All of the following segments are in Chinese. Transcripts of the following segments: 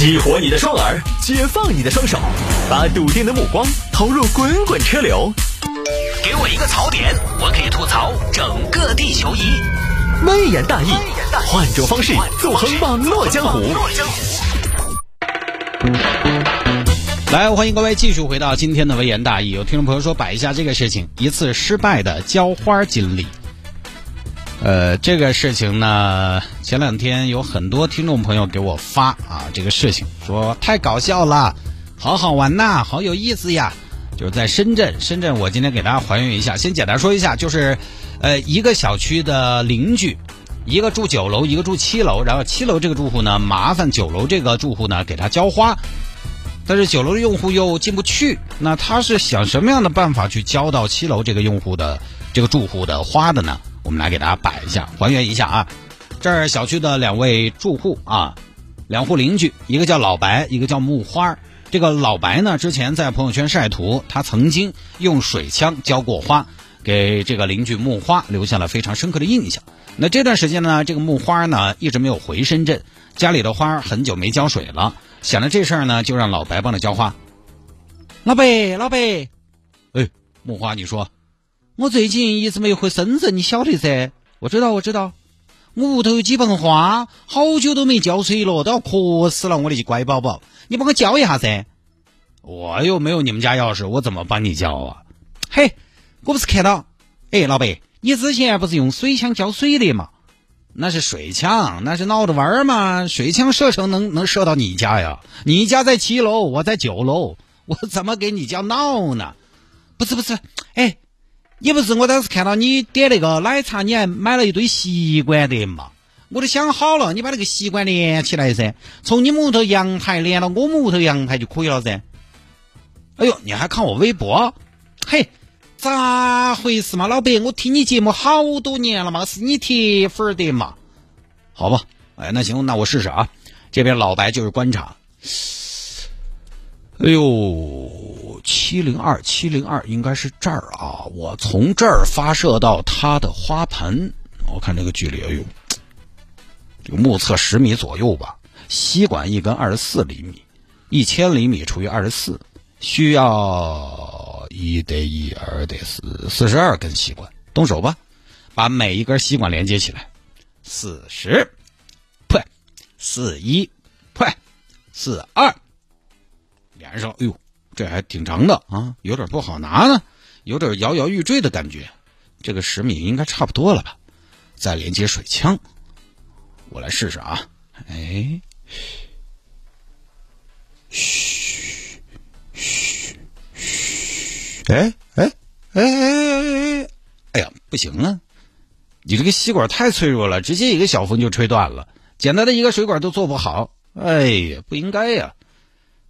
激活你的双耳，解放你的双手，把笃定的目光投入滚滚车流。给我一个槽点，我可以吐槽整个地球仪。微言大义，换种方式纵横网络江湖。来，欢迎各位继续回到今天的微言大义。有听众朋友说摆一下这个事情，一次失败的浇花经历。呃，这个事情呢，前两天有很多听众朋友给我发啊，这个事情说太搞笑了，好好玩呐，好有意思呀。就是在深圳，深圳我今天给大家还原一下，先简单说一下，就是呃一个小区的邻居，一个住九楼，一个住七楼，然后七楼这个住户呢，麻烦九楼这个住户呢给他浇花，但是九楼的用户又进不去，那他是想什么样的办法去浇到七楼这个用户的这个住户的花的呢？我们来给大家摆一下，还原一下啊。这儿小区的两位住户啊，两户邻居，一个叫老白，一个叫木花。这个老白呢，之前在朋友圈晒图，他曾经用水枪浇过花，给这个邻居木花留下了非常深刻的印象。那这段时间呢，这个木花呢一直没有回深圳，家里的花很久没浇水了，想着这事儿呢，就让老白帮他浇花。老白，老白，哎，木花，你说。我最近一直没有回深圳，你晓得噻？我知道，我知道。我屋头有几盆花，好久都没浇水了，都要渴死了。我的乖宝宝，你帮我浇一下噻。我又没有你们家钥匙，我怎么帮你浇啊？嘿，我不是看到，哎，老白，你之前不是用水枪浇水的吗？那是水枪，那是闹着玩儿嘛？水枪射程能能射到你家呀？你家在七楼，我在九楼，我怎么给你家闹呢？不是不是，哎。你不是我当时看到你点那个奶茶，你还买了一堆吸管的嘛？我都想好了，你把那个吸管连起来噻，从你们屋头阳台连到我们屋头阳台就可以了噻。哎呦，你还看我微博？嘿，咋回事嘛，老白？我听你节目好多年了嘛，是你铁粉的嘛？好吧，哎，那行，那我试试啊。这边老白就是观察。哎呦，七零二七零二应该是这儿啊！我从这儿发射到它的花盆，我看这个距离，哎呦，目测十米左右吧。吸管一根二十四厘米，一千厘米除以二十四，需要一得一，二得四，四十二根吸管。动手吧，把每一根吸管连接起来。四十，呸，四一，呸，四二。连上，哎呦，这还挺长的啊，有点不好拿呢，有点摇摇欲坠的感觉。这个十米应该差不多了吧？再连接水枪，我来试试啊。哎，嘘，嘘，嘘，哎哎哎哎哎，哎呀，不行啊！你这个吸管太脆弱了，直接一个小风就吹断了，简单的一个水管都做不好。哎呀，不应该呀！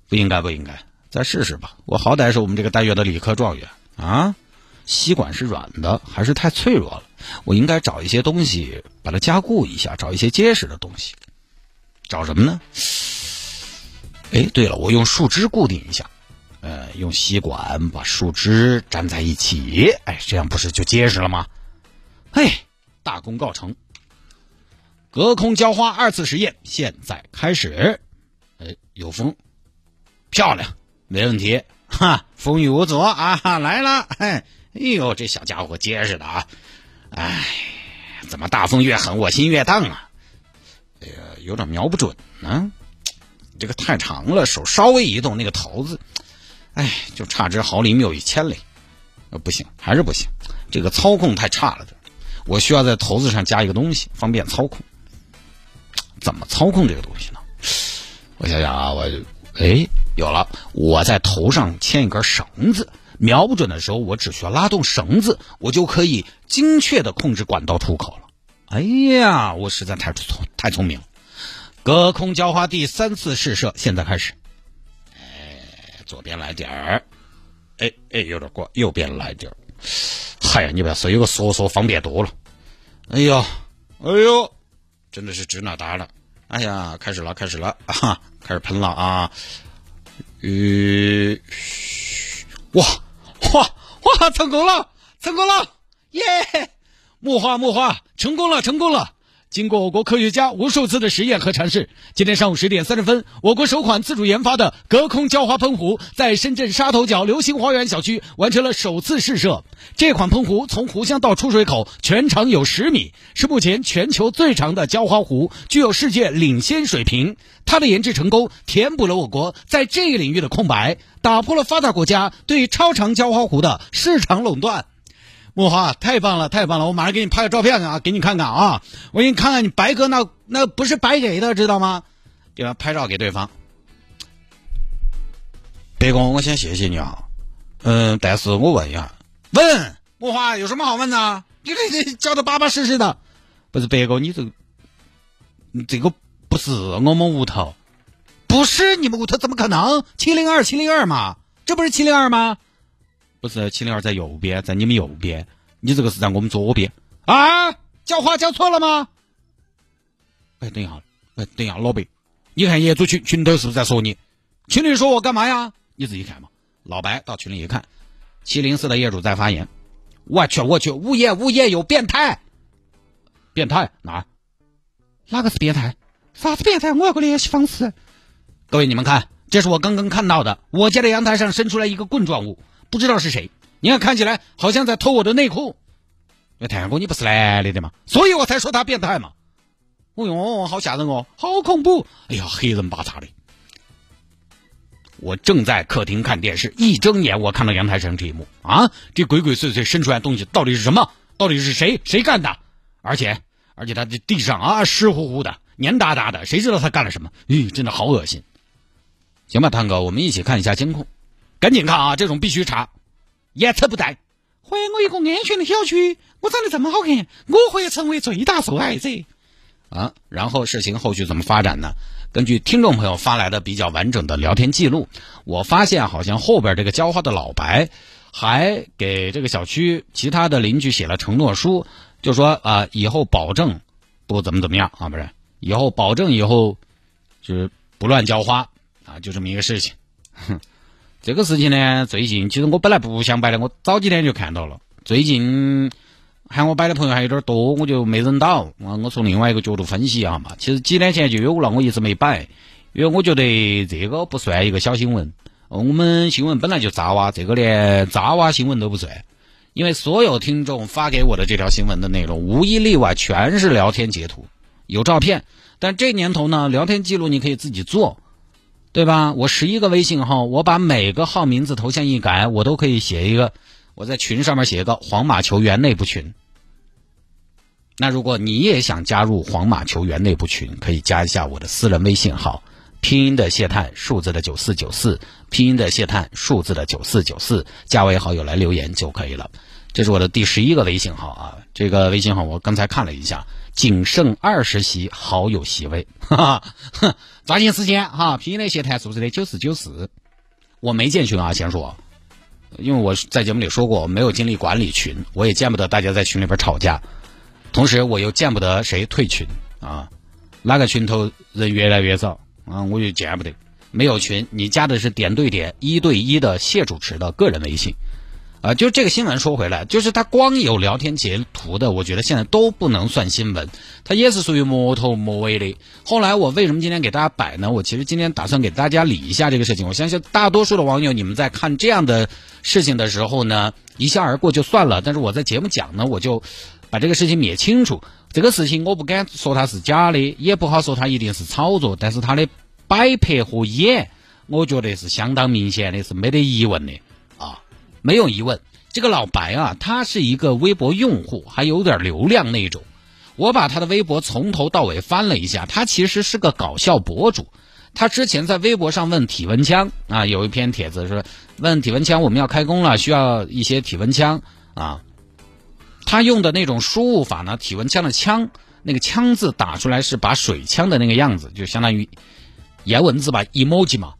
不应该，不应该，再试试吧。我好歹是我们这个单元的理科状元啊！吸管是软的，还是太脆弱了？我应该找一些东西把它加固一下，找一些结实的东西。找什么呢？哎，对了，我用树枝固定一下。呃，用吸管把树枝粘在一起，哎，这样不是就结实了吗？哎，大功告成！隔空浇花二次实验现在开始。哎，有风。漂亮，没问题，哈，风雨无阻啊！来了，哎，哎呦，这小家伙结实的啊！哎，怎么大风越狠，我心越荡啊？哎呀，有点瞄不准呢，这个太长了，手稍微一动，那个头子，哎，就差之毫厘谬以千里，不行，还是不行，这个操控太差了，我需要在头子上加一个东西，方便操控。怎么操控这个东西呢？我想想啊，我，哎。有了，我在头上牵一根绳子，瞄不准的时候，我只需要拉动绳子，我就可以精确的控制管道出口了。哎呀，我实在太聪太聪明了！隔空浇花第三次试射，现在开始。哎，左边来点儿，哎哎，有点过，右边来点儿。嗨呀，你不要说，有个说说方便多了。哎呀，哎呦，真的是指哪打哪。哎呀，开始了，开始了啊，开始喷了啊！吁，哇哇哇！成功了，成功了！耶！木花木花，成功了，成功了！经过我国科学家无数次的实验和尝试，今天上午十点三十分，我国首款自主研发的隔空浇花喷壶在深圳沙头角流星花园小区完成了首次试射。这款喷壶从壶箱到出水口全长有十米，是目前全球最长的浇花壶，具有世界领先水平。它的研制成功，填补了我国在这一领域的空白，打破了发达国家对超长浇花壶的市场垄断。木华，太棒了，太棒了！我马上给你拍个照片啊，给你看看啊！我给你看看，你白哥那那不是白给的，知道吗？给他拍照给对方。白哥，我先谢谢你啊。嗯，但是我问一下，问木华有什么好问的？你这这教的巴巴适适的。不是白哥，你这个，这个不是我们屋头，不是你们屋头，怎么可能？七零二七零二嘛，这不是七零二吗？不是七零二在右边，在你们右边，你这个是在我们左边啊？叫话叫错了吗？哎，等一下，哎，等一下，老白，你看业主群群头是不是在说你？群里说我干嘛呀？你自己看嘛。老白到群里一看，七零四的业主在发言。我去，我去，物业物业有变态，变态哪？哪个是变态？啥子变态？我要个联系方式。各位你们看，这是我刚刚看到的，我家的阳台上伸出来一个棍状物。不知道是谁？你看，看起来好像在偷我的内裤。那太阳哥，你不是男的的吗？所以我才说他变态嘛。哦哟，好吓人哦，好恐怖！哎呀，黑人巴叉的。我正在客厅看电视，一睁眼我看到阳台上这一幕啊！这鬼鬼祟祟伸出来东西到底是什么？到底是谁？谁干的？而且而且他这地上啊湿乎乎的、黏哒哒的，谁知道他干了什么？咦，真的好恶心。行吧，汤哥，我们一起看一下监控。赶紧看啊！这种必须查，严惩不贷。还我一个安全的小区，我长得这么好看，我会成为最大受害者啊！然后事情后续怎么发展呢？根据听众朋友发来的比较完整的聊天记录，我发现好像后边这个浇花的老白还给这个小区其他的邻居写了承诺书，就说啊，以后保证不怎么怎么样啊，不是，以后保证以后就是不乱浇花啊，就这么一个事情，哼。这个事情呢，最近其实我本来不想摆的，我早几天就看到了。最近喊我摆的朋友还有点多，我就没忍到。我我从另外一个角度分析一下嘛。其实几天前就有了，我一直没摆，因为我觉得这个不算一个小新闻。我们新闻本来就渣哇，这个连渣哇新闻都不算。因为所有听众发给我的这条新闻的内容，无一例外全是聊天截图，有照片。但这年头呢，聊天记录你可以自己做。对吧？我十一个微信号，我把每个号名字头像一改，我都可以写一个，我在群上面写一个皇马球员内部群。那如果你也想加入皇马球员内部群，可以加一下我的私人微信号，拼音的谢探，数字的九四九四，拼音的谢探，数字的九四九四，加为好友来留言就可以了。这是我的第十一个微信号啊，这个微信号我刚才看了一下。仅剩二十席好友席位，哈哈，抓紧时间哈！拼音的协谈数字的九四九四，我没建群啊，先说，因为我在节目里说过，没有精力管理群，我也见不得大家在群里边吵架，同时我又见不得谁退群啊，哪个群头人越来越少啊，我就见不得。没有群，你加的是点对点一对一的谢主持的个人微信。啊，就这个新闻说回来，就是它光有聊天截图的，我觉得现在都不能算新闻，它也是属于摸头摸尾的。后来我为什么今天给大家摆呢？我其实今天打算给大家理一下这个事情。我相信大多数的网友，你们在看这样的事情的时候呢，一笑而过就算了。但是我在节目讲呢，我就把这个事情灭清楚。这个事情我不敢说它是假的，也不好说它一定是炒作，但是它的摆拍和演，我觉得是相当明显的，是没得疑问的。没有疑问，这个老白啊，他是一个微博用户，还有点流量那种。我把他的微博从头到尾翻了一下，他其实是个搞笑博主。他之前在微博上问体温枪啊，有一篇帖子说问体温枪，我们要开工了，需要一些体温枪啊。他用的那种输入法呢，体温枪的枪那个枪字打出来是把水枪的那个样子，就相当于颜文字吧，emoji 嘛，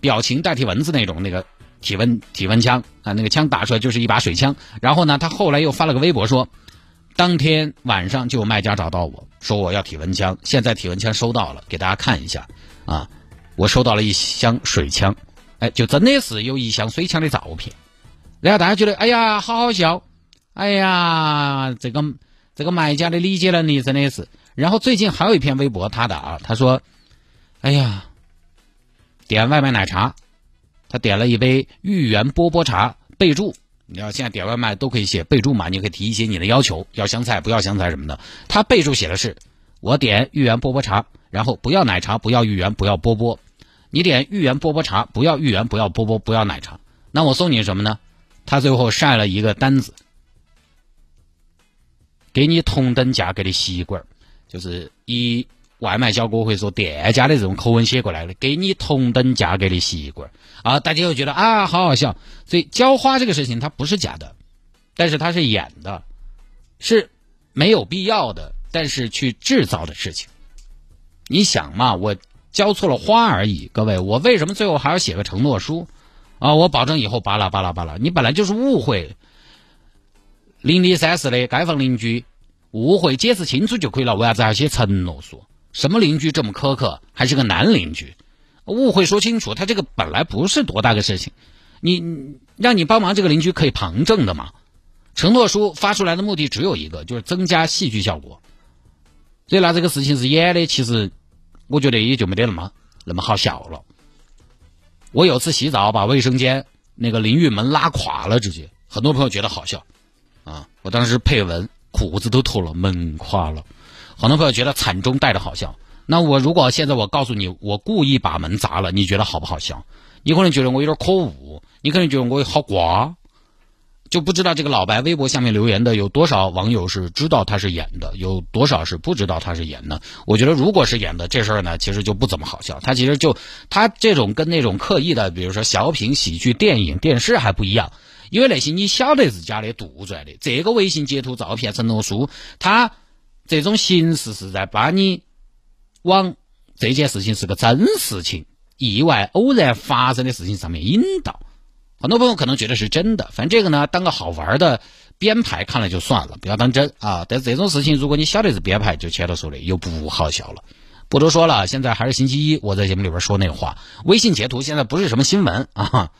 表情代替文字那种那个。体温体温枪啊，那个枪打出来就是一把水枪。然后呢，他后来又发了个微博说，当天晚上就有卖家找到我说我要体温枪，现在体温枪收到了，给大家看一下啊，我收到了一箱水枪，哎，就真的是有一箱水枪的照片。然后大家觉得，哎呀，好好笑，哎呀，这个这个卖家的理解能力真的是。然后最近还有一篇微博他的啊，他说：“哎呀，点外卖奶茶，他点了一杯芋圆波波茶，备注。”你要现在点外卖都可以写备注嘛？你可以提一些你的要求，要香菜不要香菜什么的。他备注写的是：我点芋圆波波茶，然后不要奶茶，不要芋圆，不要波波。你点芋圆波波茶，不要芋圆，不要波波，不要奶茶。那我送你什么呢？他最后晒了一个单子，给你同等价格的吸管，就是一外卖小哥会说店家的这种口吻写过来的，给你同等价格的吸管。啊，大家又觉得啊，好好笑。所以浇花这个事情它不是假的，但是它是演的，是没有必要的，但是去制造的事情。你想嘛，我浇错了花而已，各位，我为什么最后还要写个承诺书？啊，我保证以后巴拉巴拉巴拉，你本来就是误会，邻里三室的街坊邻居误会解释清楚就可以了，为啥子还要写承诺书？什么邻居这么苛刻？还是个男邻居？误会说清楚，他这个本来不是多大个事情，你让你帮忙这个邻居可以旁证的嘛？承诺书发出来的目的只有一个，就是增加戏剧效果。所以拿这个事情是演的，其实我觉得也就没得那么那么好笑了。我有次洗澡把卫生间那个淋浴门拉垮了，直接很多朋友觉得好笑啊！我当时配文裤子都脱了，门垮了，很多朋友觉得惨中带着好笑。那我如果现在我告诉你，我故意把门砸了，你觉得好不好笑？你可能觉得我有点可恶，你可能觉得我好瓜，就不知道这个老白微博下面留言的有多少网友是知道他是演的，有多少是不知道他是演的。我觉得如果是演的，这事儿呢，其实就不怎么好笑。他其实就他这种跟那种刻意的，比如说小品、喜剧、电影、电视还不一样，因为那些你晓得是假的、杜撰的。这个微信截图、照片、承诺书，他这种形式是在把你。往这件事情是个真事情、意外偶然发生的事情上面引导，很多朋友可能觉得是真的，反正这个呢当个好玩的编排看了就算了，不要当真啊。但这种事情如果你晓得是编排，就前头说的又不好笑了。不多说了，现在还是星期一，我在节目里边说那话，微信截图现在不是什么新闻啊。